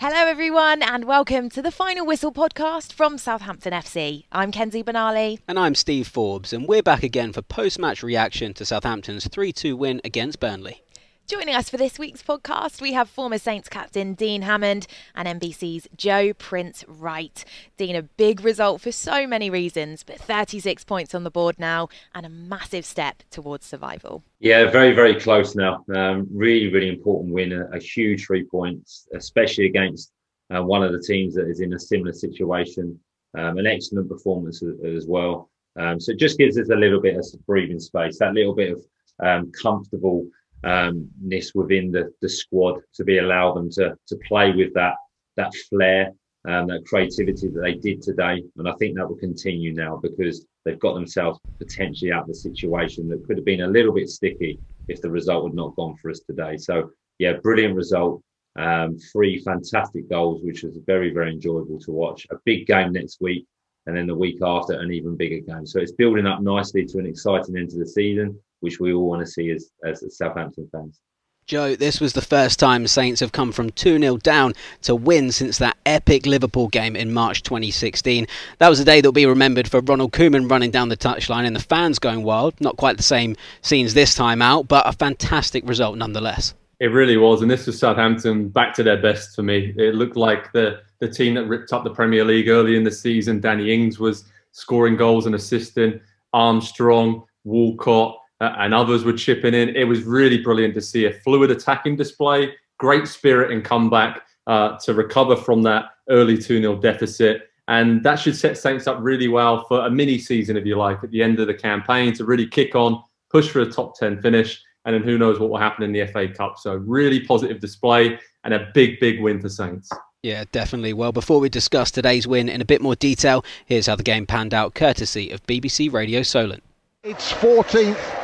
Hello, everyone, and welcome to the Final Whistle podcast from Southampton FC. I'm Kenzie Benali. And I'm Steve Forbes, and we're back again for post match reaction to Southampton's 3 2 win against Burnley. Joining us for this week's podcast, we have former Saints captain Dean Hammond and NBC's Joe Prince Wright. Dean, a big result for so many reasons, but 36 points on the board now and a massive step towards survival. Yeah, very, very close now. Um, really, really important win, a, a, huge three points, especially against uh, one of the teams that is in a similar situation. Um, an excellent performance as, well. Um, so it just gives us a little bit of breathing space, that little bit of um, comfortable ness within the, the squad to be allow them to to play with that that flair and that creativity that they did today. And I think that will continue now because they've got themselves potentially out of the situation that could have been a little bit sticky if the result had not gone for us today. So yeah, brilliant result. Um, three fantastic goals, which was very, very enjoyable to watch. A big game next week, and then the week after, an even bigger game. So it's building up nicely to an exciting end to the season which we all want to see as, as Southampton fans. Joe, this was the first time Saints have come from 2 0 down to win since that epic Liverpool game in March 2016. That was a day that will be remembered for Ronald Koeman running down the touchline and the fans going wild. Not quite the same scenes this time out, but a fantastic result nonetheless. It really was, and this was Southampton back to their best for me. It looked like the, the team that ripped up the Premier League early in the season. Danny Ings was scoring goals and assisting. Armstrong, Walcott, uh, and others were chipping in. It was really brilliant to see a fluid attacking display, great spirit and comeback uh, to recover from that early 2 0 deficit. And that should set Saints up really well for a mini season, if you like, at the end of the campaign to really kick on, push for a top 10 finish. And then who knows what will happen in the FA Cup. So, really positive display and a big, big win for Saints. Yeah, definitely. Well, before we discuss today's win in a bit more detail, here's how the game panned out courtesy of BBC Radio Solent. It's 14th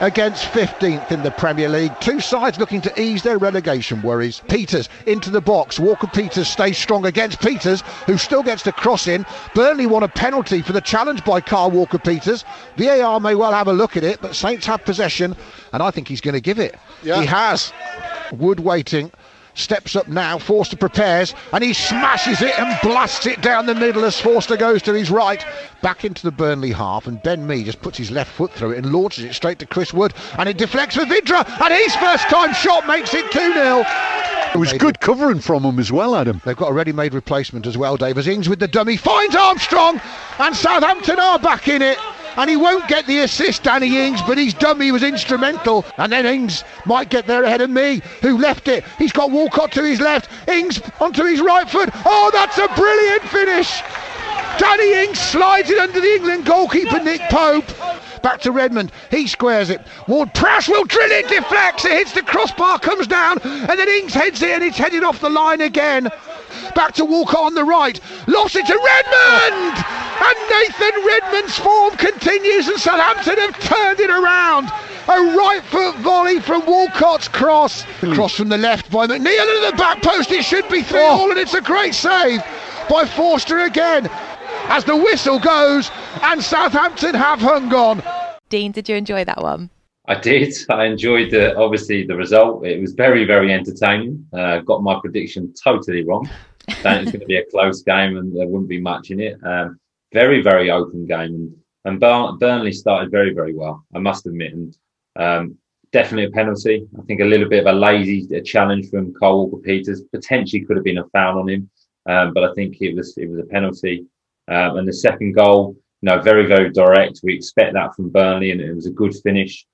against 15th in the Premier League. Two sides looking to ease their relegation worries. Pieters into the box. Walker Peters stays strong against Pieters, who still gets the cross in. Burnley won a penalty for the challenge by Kyle Walker Peters. VAR may well have a look at it, but Saints have possession, and I think he's going to give it. Yeah. He has. Wood waiting steps up now. Forster prepares and he smashes it and blasts it down the middle as Forster goes to his right. Back into the Burnley half and Ben Mee just puts his left foot through it and launches it straight to Chris Wood and it deflects for Vydra and his first time shot makes it 2 0. It was good covering from him as well, Adam. They've got a ready made replacement as well, Davis. Ings with the dummy finds Armstrong and Southampton are back in it and he won't get the assist, Danny Ings, but his dummy he was instrumental. And then Ings might get there ahead of Mee, who left it. He's got Walcott to his left, Ings onto his right foot. Oh, that's a brilliant finish! Danny Ings slides it under the England goalkeeper, Nick Pope. Back to Redmond. He squares it. Ward Prowse will drill it, deflects it, hits the crossbar, comes down, and then Ings heads it, and it's headed off the line again. Back to Walcott on the right. Lost it to Redmond! And Nathan Redmond's form continues, and Southampton have turned it around. A right foot volley from Walcott's cross. Cross from the left by McNeil into the back post. It should be 3 all, and it's a great save by Forster again as the whistle goes, and Southampton have hung on. Dean, did you enjoy that one? I did. I enjoyed the obviously the result. It was very very entertaining. Uh, got my prediction totally wrong. That it's going to be a close game and there wouldn't be much in it. Um, very very open game and, and Burnley started very very well. I must admit and um, definitely a penalty. I think a little bit of a lazy a challenge from Cole Walker Peters potentially could have been a foul on him, um, but I think it was it was a penalty. Um, and the second goal, you know, very very direct. We expect that from Burnley, and it was a good finish.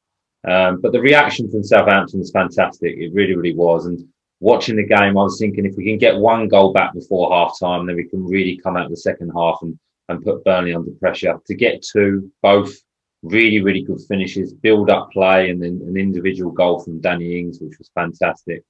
Um, but the reaction from Southampton was fantastic. It really really was. And watching the game, I was thinking if we can get one goal back before half time, then we can really come out the second half and and put Burnley under pressure. To get two, both really, really good finishes, build up play, and then an individual goal from Danny Ings, which was fantastic.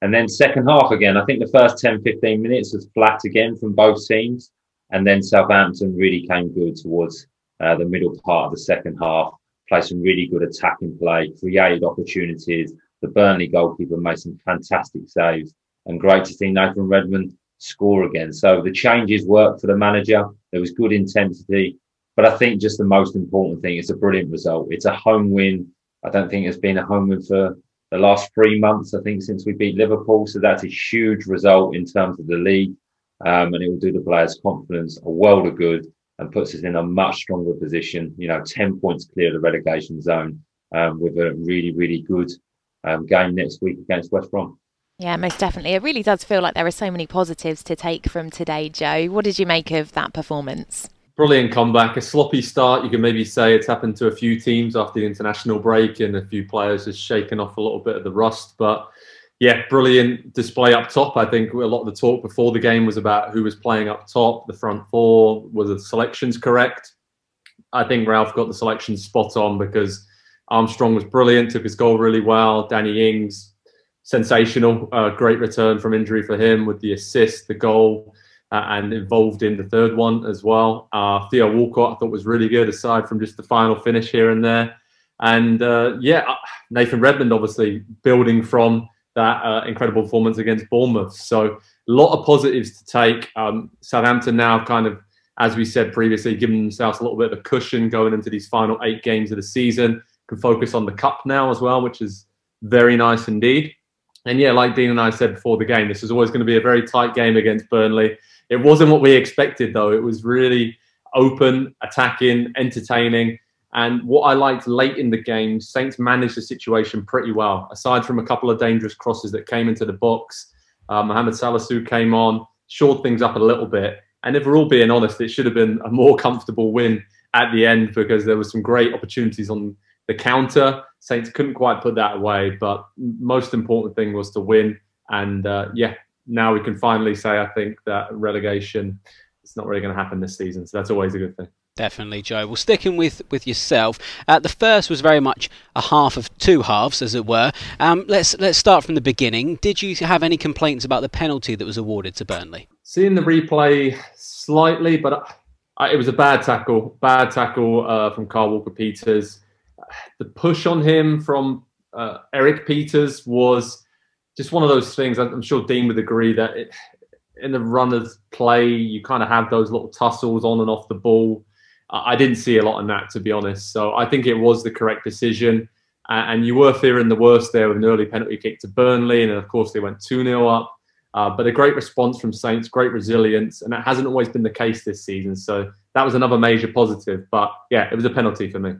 And then second half again, I think the first 10, 15 minutes was flat again from both teams. And then Southampton really came good towards uh, the middle part of the second half, played some really good attacking play, created opportunities. The Burnley goalkeeper made some fantastic saves and great to see Nathan Redmond score again. So the changes worked for the manager. There was good intensity. But I think just the most important thing, is a brilliant result. It's a home win. I don't think it's been a home win for the last three months, I think, since we beat Liverpool. So that's a huge result in terms of the league. Um, and it will do the players' confidence a world of good and puts us in a much stronger position, you know, 10 points clear of the relegation zone um, with a really, really good um, game next week against West Brom. Yeah, most definitely. It really does feel like there are so many positives to take from today, Joe. What did you make of that performance? Brilliant comeback. A sloppy start, you can maybe say it's happened to a few teams after the international break, and a few players has shaken off a little bit of the rust. But yeah, brilliant display up top. I think a lot of the talk before the game was about who was playing up top, the front four, were the selections correct? I think Ralph got the selections spot on because Armstrong was brilliant, took his goal really well. Danny Ings, sensational, uh, great return from injury for him with the assist, the goal, uh, and involved in the third one as well. Uh, Theo Walcott, I thought was really good, aside from just the final finish here and there. And uh, yeah, uh, Nathan Redmond obviously building from that uh, incredible performance against Bournemouth. So a lot of positives to take. Um, Southampton now kind of, as we said previously, giving themselves a little bit of a cushion going into these final eight games of the season. Can focus on the cup now as well, which is very nice indeed. And yeah, like Dean and I said before the game, this is always going to be a very tight game against Burnley. It wasn't what we expected though. It was really open, attacking, entertaining and what I liked late in the game, Saints managed the situation pretty well. Aside from a couple of dangerous crosses that came into the box, uh, Mohamed Salisu came on, shored things up a little bit. And if we're all being honest, it should have been a more comfortable win at the end because there were some great opportunities on the counter. Saints couldn't quite put that away, but most important thing was to win. And uh, yeah, now we can finally say I think that relegation is not really going to happen this season. So that's always a good thing. Definitely, Joe. Well, sticking with, with yourself, uh, the first was very much a half of two halves, as it were. Um, let's let's start from the beginning. Did you have any complaints about the penalty that was awarded to Burnley? Seeing the replay slightly, but it was a bad tackle. Bad tackle uh, from Kyle Walker Peters. The push on him from uh, Erik Pieters was just one of those things. I'm sure Dean would agree that it, in the runners play, you kind of have those little tussles on and off the ball. I didn't see a lot in that, to be honest. So I think it was the correct decision. And you were fearing the worst there with an early penalty kick to Burnley. And of course, they went 2 0 up. Uh, but a great response from Saints, great resilience. And that hasn't always been the case this season. So that was another major positive. But yeah, it was a penalty for me.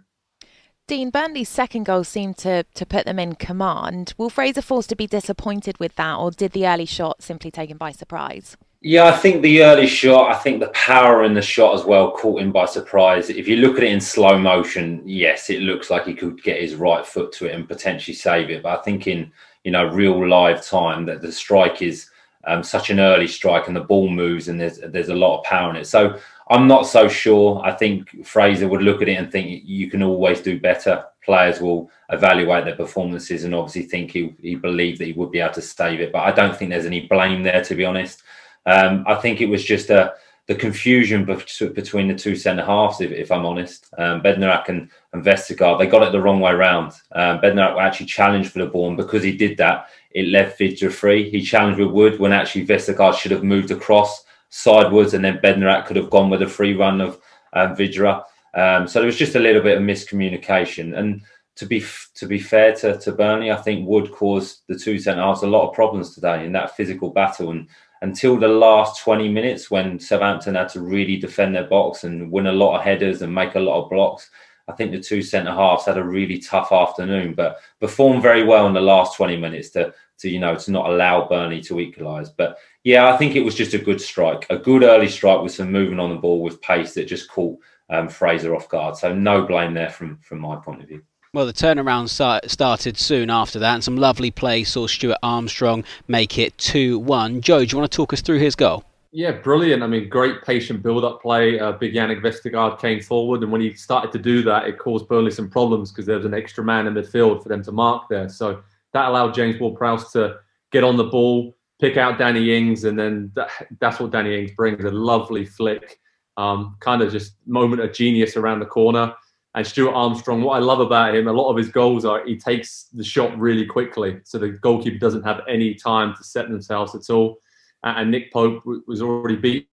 Dean, Burnley's second goal seemed to, to put them in command. Will Fraser Forster be disappointed with that, or did the early shot simply take him by surprise? Yeah, I think the early shot, I think the power in the shot as well caught him by surprise. If you look at it in slow motion, yes, it looks like he could get his right foot to it and potentially save it. But I think in you know real live time that the strike is um, such an early strike and the ball moves and there's there's a lot of power in it. So I'm not so sure. I think Fraser would look at it and think you can always do better. Players will evaluate their performances and obviously think he, he believed that he would be able to save it. But I don't think there's any blame there, to be honest. Um, I think it was just a the confusion between the two centre halves, if, if, I'm honest. Um, Bednarek and, and Vestergaard, they got it the wrong way round. Um, Bednarek actually challenged for the ball, and because he did that, it left Vydra free. He challenged with Wood when actually Vestergaard should have moved across sidewards, and then Bednarek could have gone with a free run of um, Vydra. Um, so there was just a little bit of miscommunication. And to be to be fair to, to Burnley, I think Wood caused the two centre halves a lot of problems today in that physical battle. And until the last 20 minutes when Southampton had to really defend their box and win a lot of headers and make a lot of blocks. I think the two centre halves had a really tough afternoon, but performed very well in the last 20 minutes to to you know to not allow Burnley to equalise. But yeah, I think it was just a good strike, a good early strike with some movement on the ball with pace that just caught um, Fraser off guard. So no blame there from from my point of view. Well, the turnaround started soon after that, and some lovely play saw Stuart Armstrong make it 2 1. Joe, do you want to talk us through his goal? Yeah, brilliant. I mean, great patient build up play. Uh, big Jannik Vestergaard came forward, and when he started to do that, it caused Burnley some problems because there was an extra man in midfield for them to mark there. So that allowed James Ward Prowse to get on the ball, pick out Danny Ings, and then that, that's what Danny Ings brings a lovely flick, um, kind of just moment of genius around the corner. And Stuart Armstrong, what I love about him, a lot of his goals are he takes the shot really quickly, so the goalkeeper doesn't have any time to set themselves at all. And Nick Pope was already beat,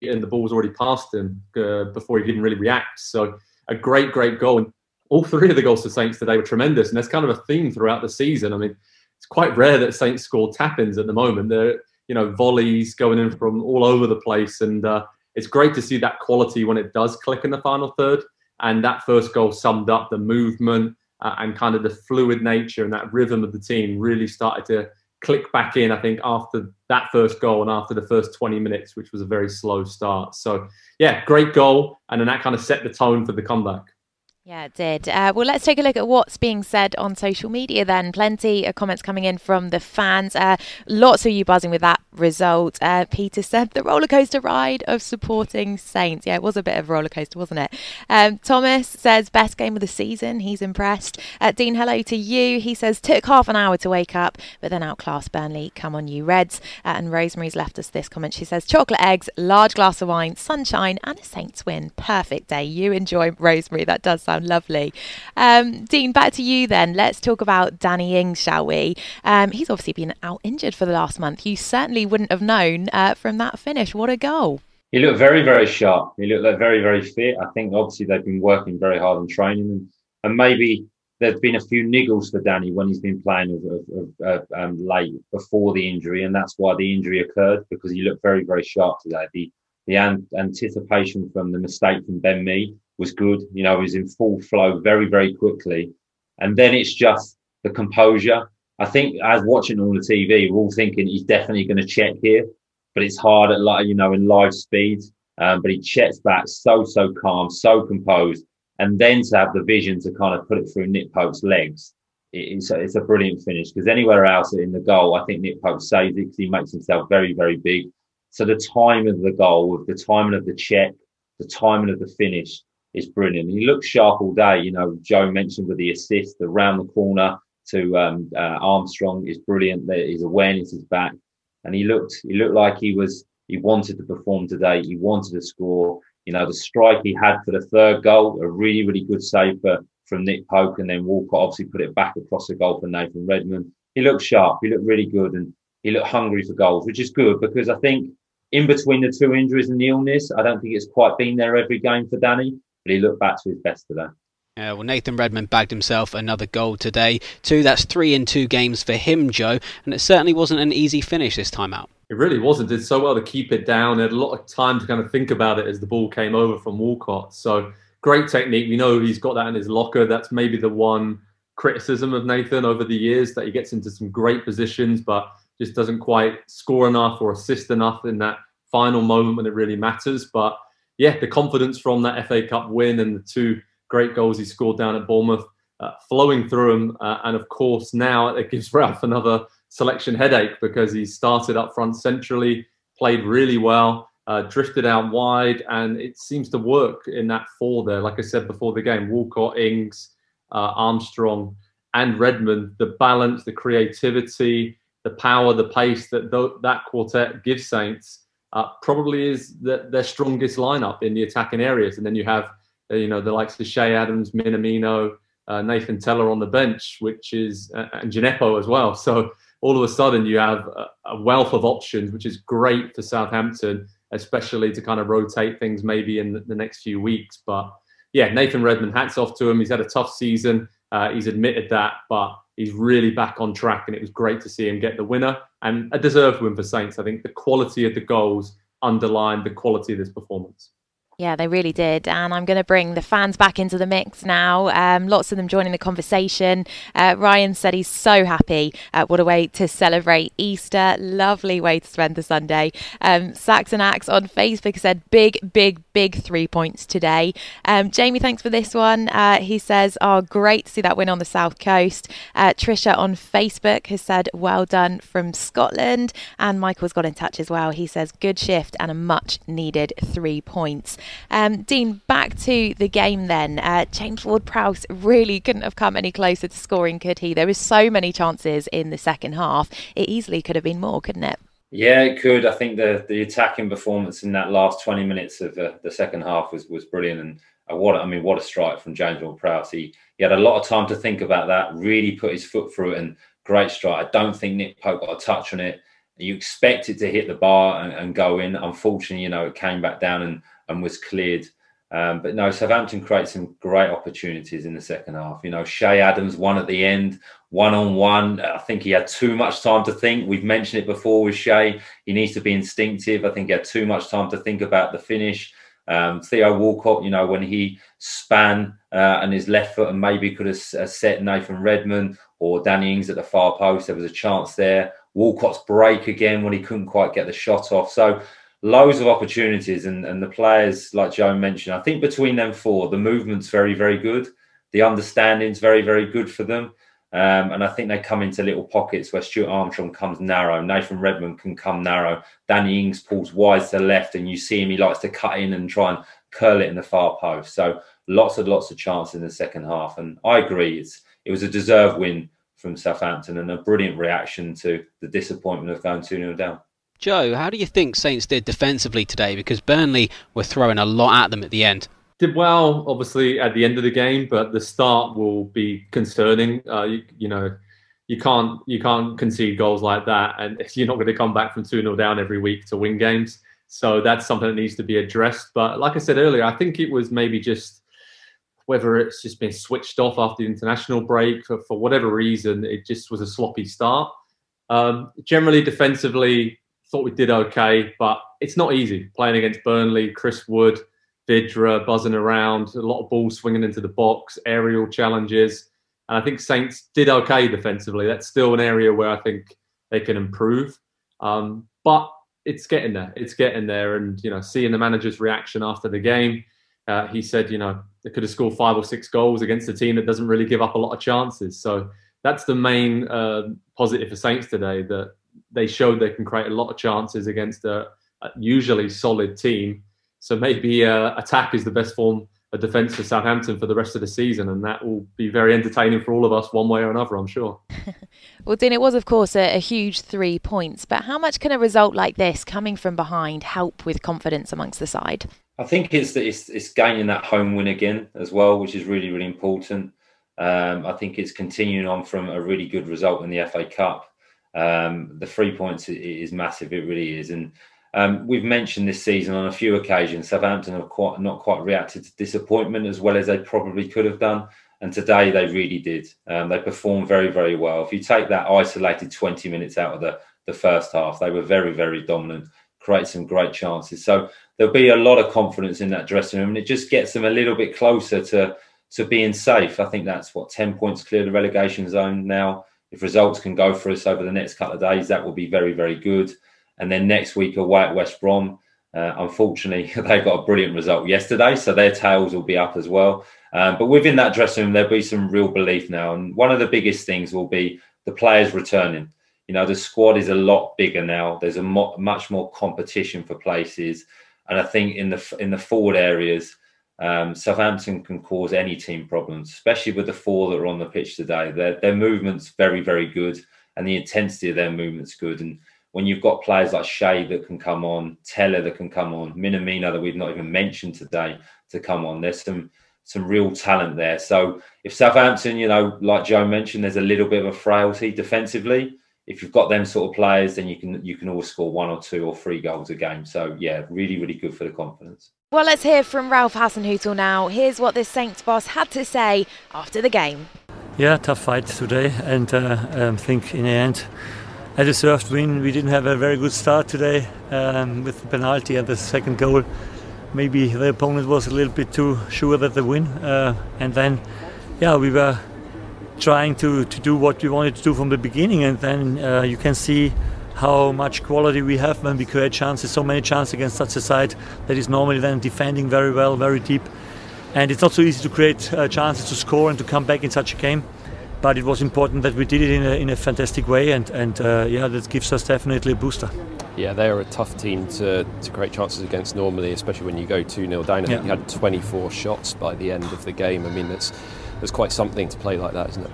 and the ball was already past him uh, before he didn't really react. So a great, great goal. And all three of the goals for Saints today were tremendous, and there's kind of a theme throughout the season. I mean, it's quite rare that Saints score tap-ins at the moment. They're you know volleys going in from all over the place, and uh, it's great to see that quality when it does click in the final third. And that first goal summed up the movement uh, and kind of the fluid nature and that rhythm of the team really started to click back in, I think, after that first goal and after the first 20 minutes, which was a very slow start. So, yeah, great goal. And then that kind of set the tone for the comeback. Yeah, it did. Uh, well, let's take a look at what's being said on social media then. Plenty of comments coming in from the fans. Uh, lots of you buzzing with that result. Uh, Peter said the roller coaster ride of supporting Saints. Yeah, it was a bit of a roller coaster, wasn't it? Um, Thomas says best game of the season. He's impressed. Uh, Dean, hello to you. He says took half an hour to wake up, but then outclassed Burnley. Come on, you Reds. Uh, and Rosemary's left us this comment. She says chocolate eggs, large glass of wine, sunshine, and a Saints win. Perfect day. You enjoy Rosemary. That does sound lovely. Um, Dean, back to you then. Let's talk about Danny Ings, shall we? Um, he's obviously been out injured for the last month. You certainly wouldn't have known uh, from that finish. What a goal! He looked very, very sharp. He looked very, very fit. I think obviously they've been working very hard on training, and, and maybe there's been a few niggles for Danny when he's been playing of, of, of, um, late before the injury, and that's why the injury occurred because he looked very, very sharp today. The the an- anticipation from the mistake from Ben Mee was good. You know, he was in full flow very, very quickly. And then it's just the composure. I think as watching on the TV, we're all thinking he's definitely going to check here, but it's hard at like, you know, in live speed. Um, but he checks back so, so calm, so composed. And then to have the vision to kind of put it through Nick Pope's legs, it's a, it's a brilliant finish because anywhere else in the goal, I think Nick Pope saves it because he makes himself very, very big. So the timing of the goal, the timing of the check, the timing of the finish, is brilliant. He looks sharp all day. You know, Joe mentioned with the assist, the round the corner to um, uh, Armstrong is brilliant. His awareness is back, and he looked he looked like he was he wanted to perform today. He wanted to score. You know, the strike he had for the third goal, a really really good save for, from Nick Pope, and then Walcott obviously put it back across the goal for Nathan Redmond. He looked sharp. He looked really good, and he looked hungry for goals, which is good because I think in between the two injuries and the illness, I don't think it's quite been there every game for Danny but he looked back to his best today. Yeah, well, Nathan Redmond bagged himself another goal today. Two, that's three in two games for him, Joe, and it certainly wasn't an easy finish this time out. It really wasn't. Did so well to keep it down. Had a lot of time to kind of think about it as the ball came over from Walcott. So great technique. We know he's got that in his locker. That's maybe the one criticism of Nathan over the years that he gets into some great positions, but just doesn't quite score enough or assist enough in that final moment when it really matters. But yeah, the confidence from that FA Cup win and the two great goals he scored down at Bournemouth uh, flowing through him. Uh, and of course, now it gives Ralph another selection headache because he started up front centrally, played really well, uh, drifted out wide, and it seems to work in that four there. Like I said before the game, Walcott, Ings, uh, Armstrong, and Redmond, the balance, the creativity, the power, the pace that th- that quartet gives Saints uh, probably is the, their strongest lineup in the attacking areas. And then you have, uh, you know, the likes of Che Adams, Minamino, uh, Nathan Tella on the bench, which is, uh, and Djenepo as well. So all of a sudden you have a, a, wealth of options, which is great for Southampton, especially to kind of rotate things maybe in the, the next few weeks. But yeah, Nathan Redmond, hats off to him. He's had a tough season. Uh, he's admitted that, but he's really back on track, and it was great to see him get the winner and a deserved win for Saints. I think the quality of the goals underlined the quality of this performance. Yeah, they really did. And I'm going to bring the fans back into the mix now. Um, lots of them joining the conversation. Uh, Ryan said he's so happy. Uh, what a way to celebrate Easter. Lovely way to spend the Sunday. Um, Saxon Axe on Facebook said, big, big, big three points today. Um, Jamie, thanks for this one. Uh, he says, oh, great to see that win on the South Coast. Uh, Trisha on Facebook has said, well done from Scotland. And Michael's got in touch as well. He says, good shift and a much needed three points. Um, Dean, back to the game then. Uh, James Ward Prowse really couldn't have come any closer to scoring, could he? There was so many chances in the second half. It easily could have been more, couldn't it? Yeah, it could. I think the the attacking performance in that last twenty minutes of uh, the second half was was brilliant. And uh, what I mean, what a strike from James Ward Prowse. He he had a lot of time to think about that. Really put his foot through it, and great strike. I don't think Nick Pope got a touch on it. You expect it to hit the bar and, and go in. Unfortunately, you know, it came back down and and was cleared Um, but no, Southampton create some great opportunities in the second half. You know, Che Adams one at the end, one on one. I think he had too much time to think. We've mentioned it before with Che. He needs to be instinctive. I think he had too much time to think about the finish. Um, Theo Walcott, you know, when he span uh, and his left foot and maybe could have uh, set Nathan Redmond or Danny Ings at the far post, there was a chance there. Walcott's break again when he couldn't quite get the shot off. So loads of opportunities and, and the players like joe mentioned i think between them four the movement's very very good the understanding's very very good for them um, and I think they come into little pockets where Stuart Armstrong comes narrow, Nathan Redmond can come narrow, Danny Ings pulls wide to the left, and you see him, he likes to cut in and try and curl it in the far post. So lots and lots of chance in the second half. And I agree, it's it was a deserved win from Southampton and a brilliant reaction to the disappointment of going 2 0 down. Joe, how do you think Saints did defensively today? Because Burnley were throwing a lot at them at the end. Did well, obviously, at the end of the game, but the start will be concerning. Uh, you, you, know, you can't you can't concede goals like that, and you're not going to come back from two 0 down every week to win games. So that's something that needs to be addressed. But like I said earlier, I think it was maybe just whether it's just been switched off after the international break for, for whatever reason, it just was a sloppy start. Um, generally, defensively, thought we did okay, but it's not easy playing against Burnley, Chris Wood, Vydra buzzing around, a lot of balls swinging into the box, aerial challenges. And I think Saints did okay defensively. That's still an area where I think they can improve. Um, but it's getting there. It's getting there. And, you know, seeing the manager's reaction after the game, uh, he said, you know, they could have scored five or six goals against a team that doesn't really give up a lot of chances. So that's the main uh, positive for Saints today that they showed they can create a lot of chances against a, a usually solid team. So maybe uh, attack is the best form of defence for Southampton for the rest of the season, and that will be very entertaining for all of us, one way or another, I'm sure. well, Dean, it was, of course, a, a, huge three points, but how much can a result like this, coming from behind, help with confidence amongst the side? I think it's it's, it's gaining that home win again as well, which is really really important. Um, I think it's continuing on from a really good result in the FA Cup um, the three points is massive. It really is. And um, we've mentioned this season on a few occasions, Southampton have quite not quite reacted to disappointment as well as they probably could have done. And today they really did. Um, they performed very, very well. If you take that isolated 20 minutes out of the, the first half, they were very, very dominant, create some great chances. So there'll be a lot of confidence in that dressing room, and it just gets them a little bit closer to to being safe. I think that's what 10 points clear the relegation zone now if results can go for us over the next couple of days, that will be very, very good. And then next week away at West Brom, uh, unfortunately, they got a brilliant result yesterday, so their tails will be up as well. Um, but within that dressing room, there'll be some real belief now. And one of the biggest things will be the players returning. You know, the squad is a lot bigger now. There's a mo- much more competition for places, and I think in the in the forward areas, um, Southampton can cause any team problems, especially with the four that are on the pitch today. Their their movement's very very good, and the intensity of their movement's good. And when you've got players like Che that can come on, Tella that can come on, Minamino that we've not even mentioned today to come on, there's some some real talent there. So if Southampton, you know, like Joe mentioned, there's a little bit of a frailty defensively. If you've got them sort of players, then you can you can always score one or two or three goals a game. So yeah, really really good for the confidence. Well, let's hear from Ralph Hasenhüttl now. Here's what this Saints boss had to say after the game. Yeah, tough fight today, and uh, I um, think in the end, a deserved win. We didn't have a very good start today um, with the penalty and the second goal. Maybe the opponent was a little bit too sure that they win, uh, and then, yeah, we were trying to, to do what we wanted to do from the beginning, and then uh, you can see how much quality we have when we create chances, so many chances against such a side that is normally then defending very well, very deep. And it's not so easy to create uh, chances to score and to come back in such a game. But it was important that we did it in a, in a fantastic way, and, and uh, yeah, that gives us definitely a booster. Yeah, they are a tough team to, to create chances against normally, especially when you go 2 0 down. I think you had 24 shots by the end of the game. I mean, that's, that's quite something to play like that, isn't it?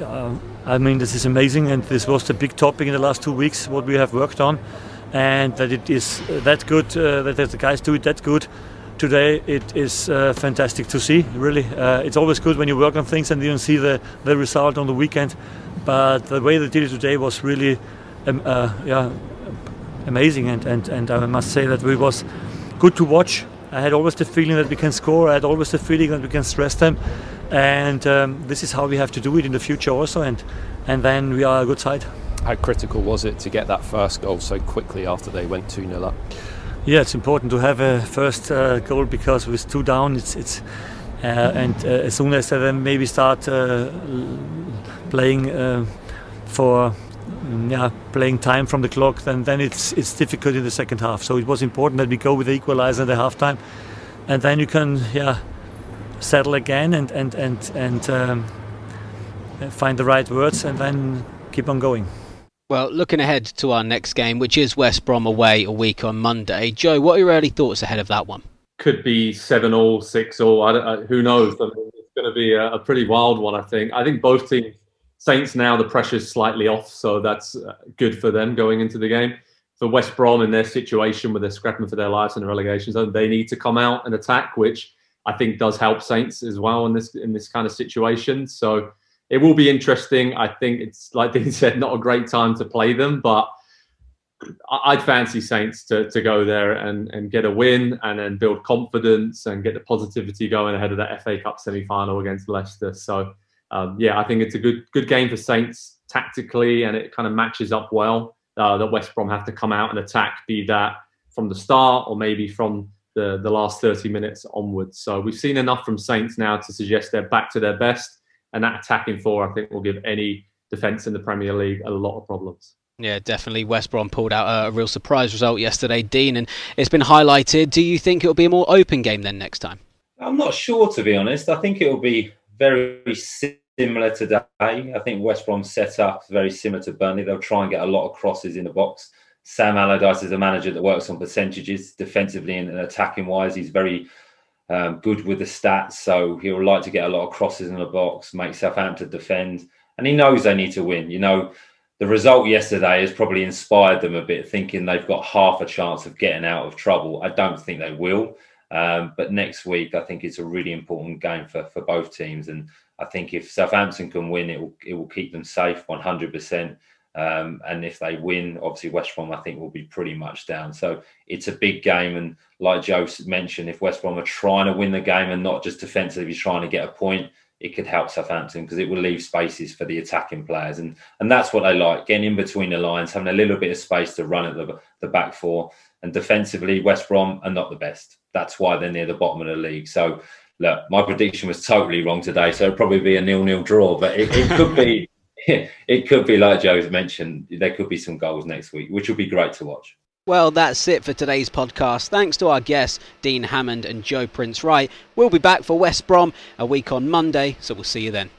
Um, I mean, this is amazing, and this was the big topic in the last two weeks. What we have worked on, and that it is that good, uh, that the guys do it that good. Today, it is uh, fantastic to see. Really, uh, it's always good when you work on things and you don't see the, the result on the weekend. But the way they did it today was really, um, uh, yeah, amazing. And, and and I must say that it was good to watch I had always the feeling that we can score. I had always the feeling that we can stress them, and um, this is how we have to do it in the future also. And and then we are a good side. How critical was it to get that first goal so quickly after they went two 0 up? Yeah, it's important to have a first uh, goal because with two down, it's it's uh, and uh, as soon as they then maybe start uh, playing uh, for yeah, playing time from the clock, then then it's it's difficult in the second half. So it was important that we go with the equalizer at the halftime, and then you can yeah settle again and and and and um, find the right words and then keep on going. Well, looking ahead to our next game, which is West Brom away a week on Monday. Joe, what are your early thoughts ahead of that one? Could be seven all, six all. I I, who knows? I mean, it's going to be a, a pretty wild one. I think. I think both teams Saints now the pressure's slightly off, so that's uh, good for them going into the game. For West Brom in their situation where they're scrapping for their lives in the relegation zone, they need to come out and attack, which I think does help Saints as well in this in this kind of situation. So it will be interesting. I think it's like Dean said, not a great time to play them, but I'd fancy Saints to, to go there and, and get a win and then build confidence and get the positivity going ahead of that FA Cup semi final against Leicester. So um, yeah, I think it's a good good game for Saints tactically, and it kind of matches up well. Uh, that West Brom have to come out and attack, be that from the start or maybe from the the last 30 minutes onwards. So we've seen enough from Saints now to suggest they're back to their best, and that attacking four, I think, will give any defence in the Premier League a lot of problems. Yeah, definitely. West Brom pulled out a real surprise result yesterday, Dean, and it's been highlighted. Do you think it'll be a more open game then next time? I'm not sure, to be honest. I think it'll be very similar today. I think West Brom set up very similar to Burnley. They'll try and get a lot of crosses in the box. Sam Allardyce is a manager that works on percentages defensively and attacking wise. He's very um, good with the stats, so he'll like to get a lot of crosses in the box, make Southampton defend, and he knows they need to win. You know, the result yesterday has probably inspired them a bit, thinking they've got half a chance of getting out of trouble. I don't think they will. Um, but next week, I think it's a really important game for, for both teams. And I think if Southampton can win, it will it will keep them safe 100%. Um, and if they win, obviously West Brom, I think, will be pretty much down. So it's a big game. And like Joe mentioned, if West Brom are trying to win the game and not just defensively trying to get a point, it could help Southampton because it will leave spaces for the attacking players. And and that's what they like, getting in between the lines, having a little bit of space to run at the, the back four. And defensively, West Brom are not the best. That's why they're near the bottom of the league. So look, my prediction was totally wrong today, so it'll probably be a nil-nil draw. But it, it could be, it could be like Joe's mentioned. There could be some goals next week, which will be great to watch. Well, that's it for today's podcast. Thanks to our guests, Dean Hammond and Joe Prince Wright. We'll be back for West Brom a week on Monday, so we'll see you then.